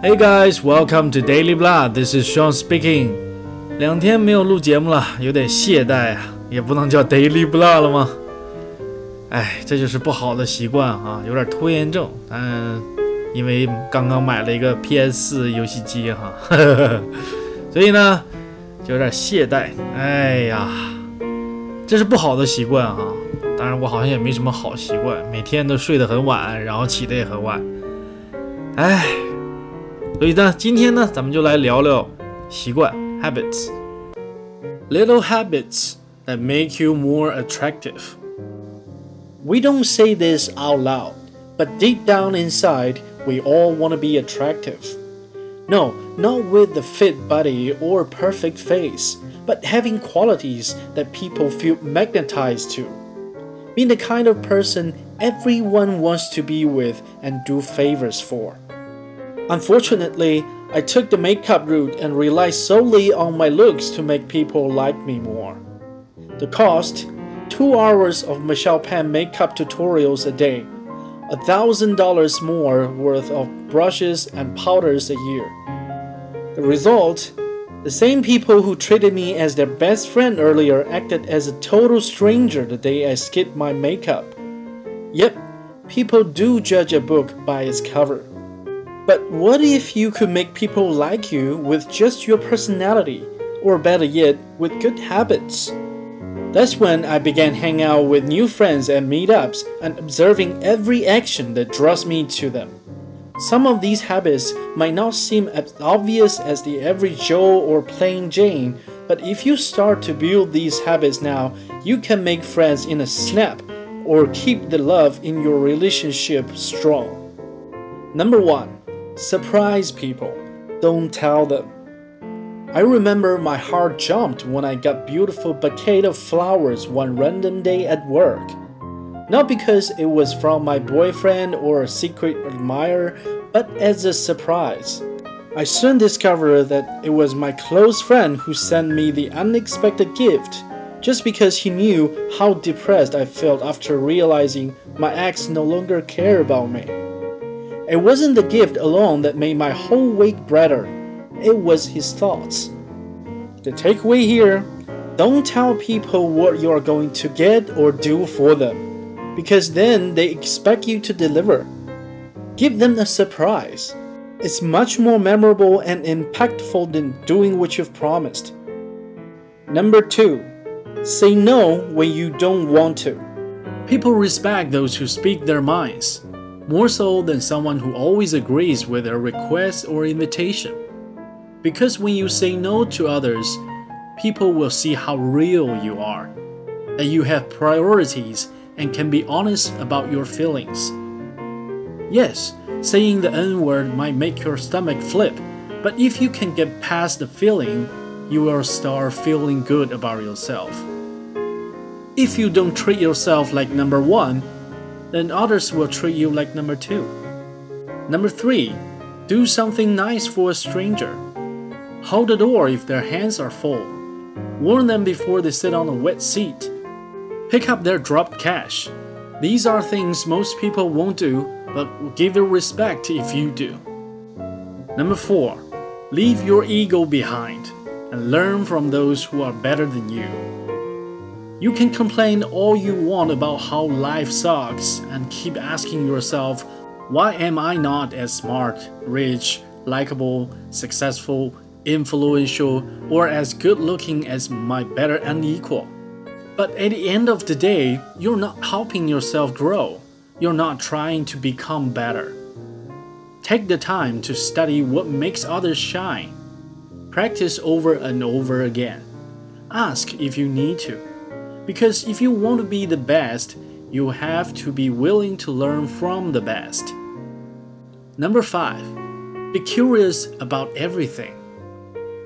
Hey guys, welcome to Daily Blah. This is Sean speaking. 两天没有录节目了，有点懈怠啊，也不能叫 Daily Blah 了吗？哎，这就是不好的习惯啊，有点拖延症。嗯，因为刚刚买了一个 PS4 游戏机哈，所以呢就有点懈怠。哎呀，这是不好的习惯啊。当然，我好像也没什么好习惯，每天都睡得很晚，然后起得也很晚。哎。所以呢，今天呢，咱们就来聊聊习惯 habits。Little habits that make you more attractive. We don't say this out loud, but deep down inside, we all want to be attractive. No, not with the fit body or perfect face, but having qualities that people feel magnetized to. Being the kind of person everyone wants to be with and do favors for. Unfortunately, I took the makeup route and relied solely on my looks to make people like me more. The cost 2 hours of Michelle Phan makeup tutorials a day, $1,000 more worth of brushes and powders a year. The result the same people who treated me as their best friend earlier acted as a total stranger the day I skipped my makeup. Yep, people do judge a book by its cover. But what if you could make people like you with just your personality, or better yet, with good habits? That's when I began hanging out with new friends at meetups and observing every action that draws me to them. Some of these habits might not seem as obvious as the average Joe or plain Jane, but if you start to build these habits now, you can make friends in a snap or keep the love in your relationship strong. Number one, Surprise people, don't tell them. I remember my heart jumped when I got beautiful bouquet of flowers one random day at work. Not because it was from my boyfriend or a secret admirer, but as a surprise. I soon discovered that it was my close friend who sent me the unexpected gift, just because he knew how depressed I felt after realizing my ex no longer cared about me. It wasn't the gift alone that made my whole week brighter, it was his thoughts. The takeaway here don't tell people what you are going to get or do for them, because then they expect you to deliver. Give them a surprise. It's much more memorable and impactful than doing what you've promised. Number two, say no when you don't want to. People respect those who speak their minds more so than someone who always agrees with a request or invitation. Because when you say no to others, people will see how real you are, that you have priorities and can be honest about your feelings. Yes, saying the N word might make your stomach flip, but if you can get past the feeling, you will start feeling good about yourself. If you don't treat yourself like number one, then others will treat you like number two. Number three, do something nice for a stranger. Hold the door if their hands are full. Warn them before they sit on a wet seat. Pick up their dropped cash. These are things most people won't do, but give you respect if you do. Number four, leave your ego behind and learn from those who are better than you. You can complain all you want about how life sucks and keep asking yourself, why am I not as smart, rich, likable, successful, influential, or as good looking as my better and equal? But at the end of the day, you're not helping yourself grow. You're not trying to become better. Take the time to study what makes others shine. Practice over and over again. Ask if you need to. Because if you want to be the best, you have to be willing to learn from the best. Number five, be curious about everything.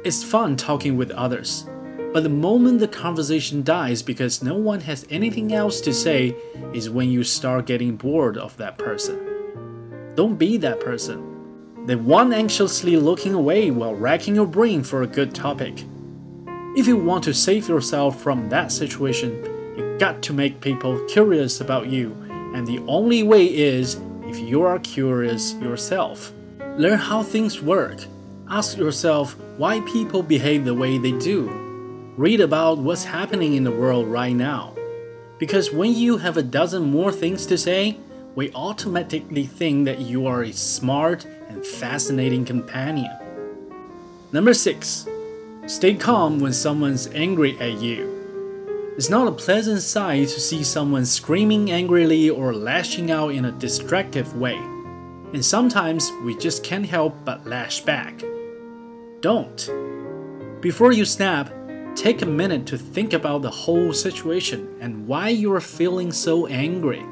It's fun talking with others, but the moment the conversation dies because no one has anything else to say is when you start getting bored of that person. Don't be that person. The one anxiously looking away while racking your brain for a good topic. If you want to save yourself from that situation, you got to make people curious about you, and the only way is if you are curious yourself. Learn how things work. Ask yourself why people behave the way they do. Read about what's happening in the world right now. Because when you have a dozen more things to say, we automatically think that you are a smart and fascinating companion. Number six, stay calm when someone's angry at you. It's not a pleasant sight to see someone screaming angrily or lashing out in a destructive way. And sometimes we just can't help but lash back. Don't. Before you snap, take a minute to think about the whole situation and why you are feeling so angry.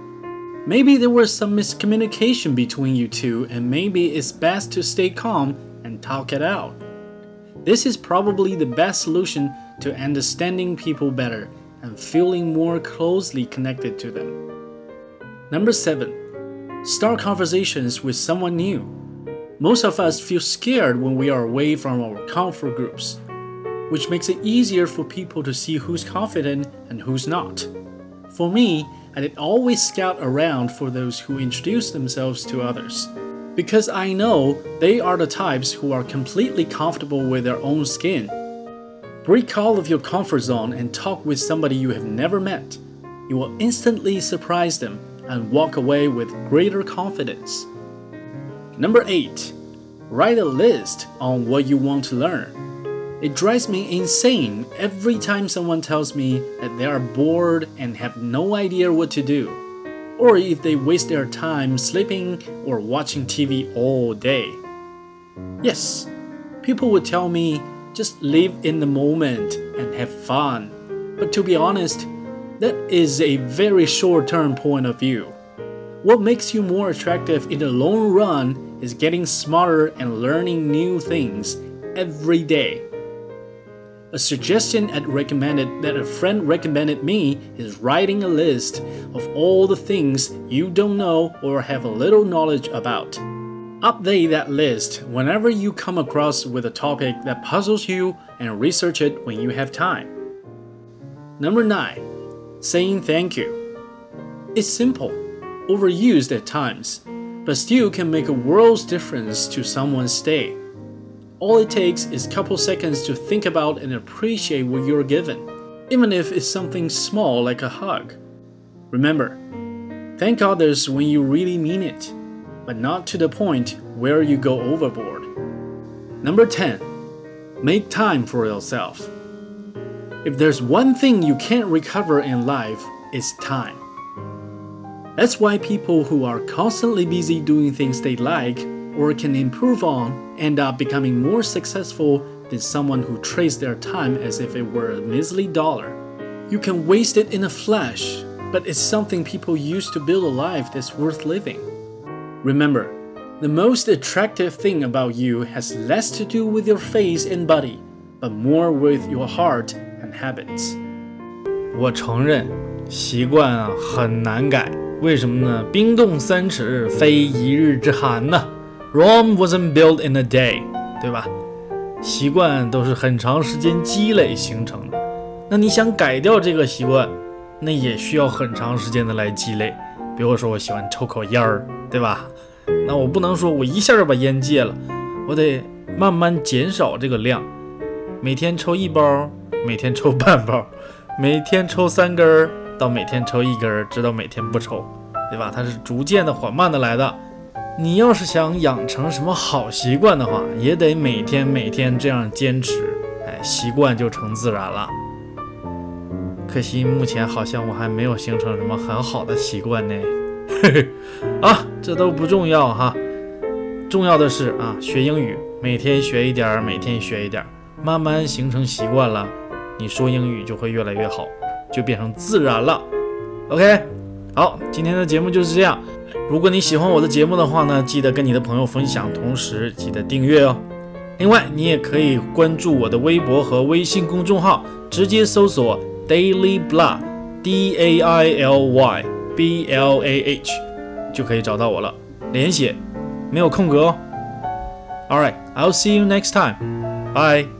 Maybe there was some miscommunication between you two, and maybe it's best to stay calm and talk it out. This is probably the best solution to understanding people better and feeling more closely connected to them. Number 7. Start conversations with someone new. Most of us feel scared when we are away from our comfort groups, which makes it easier for people to see who's confident and who's not. For me, I did always scout around for those who introduce themselves to others, because I know they are the types who are completely comfortable with their own skin Break out of your comfort zone and talk with somebody you have never met. You will instantly surprise them and walk away with greater confidence. Number 8. Write a list on what you want to learn. It drives me insane every time someone tells me that they are bored and have no idea what to do, or if they waste their time sleeping or watching TV all day. Yes, people would tell me just live in the moment and have fun. But to be honest, that is a very short term point of view. What makes you more attractive in the long run is getting smarter and learning new things every day. A suggestion I'd recommended that a friend recommended me is writing a list of all the things you don't know or have a little knowledge about. Update that list whenever you come across with a topic that puzzles you and research it when you have time. Number 9. Saying thank you. It's simple, overused at times, but still can make a world's difference to someone's day. All it takes is a couple seconds to think about and appreciate what you're given, even if it's something small like a hug. Remember, thank others when you really mean it but not to the point where you go overboard. Number 10. Make time for yourself. If there's one thing you can't recover in life, it's time. That's why people who are constantly busy doing things they like or can improve on end up becoming more successful than someone who trades their time as if it were a measly dollar. You can waste it in a flash, but it's something people use to build a life that's worth living. Remember, the most attractive thing about you has less to do with your face and body, but more with your heart and habits. 我承认，习惯啊很难改。为什么呢？冰冻三尺，非一日之寒呐。 Rome wasn't built in a day，对吧？习惯都是很长时间积累形成的。那你想改掉这个习惯，那也需要很长时间的来积累。比如说，我喜欢抽口烟儿，对吧？那我不能说我一下就把烟戒了，我得慢慢减少这个量，每天抽一包，每天抽半包，每天抽三根儿，到每天抽一根儿，直到每天不抽，对吧？它是逐渐的、缓慢的来的。你要是想养成什么好习惯的话，也得每天每天这样坚持，哎，习惯就成自然了。可惜目前好像我还没有形成什么很好的习惯呢。嘿嘿，啊，这都不重要哈，重要的是啊，学英语，每天学一点儿，每天学一点儿，慢慢形成习惯了，你说英语就会越来越好，就变成自然了。OK，好，今天的节目就是这样。如果你喜欢我的节目的话呢，记得跟你的朋友分享，同时记得订阅哦。另外，你也可以关注我的微博和微信公众号，直接搜索。Daily Blah，D A I L Y B L A H，就可以找到我了。连写，没有空格哦。All right, I'll see you next time. Bye.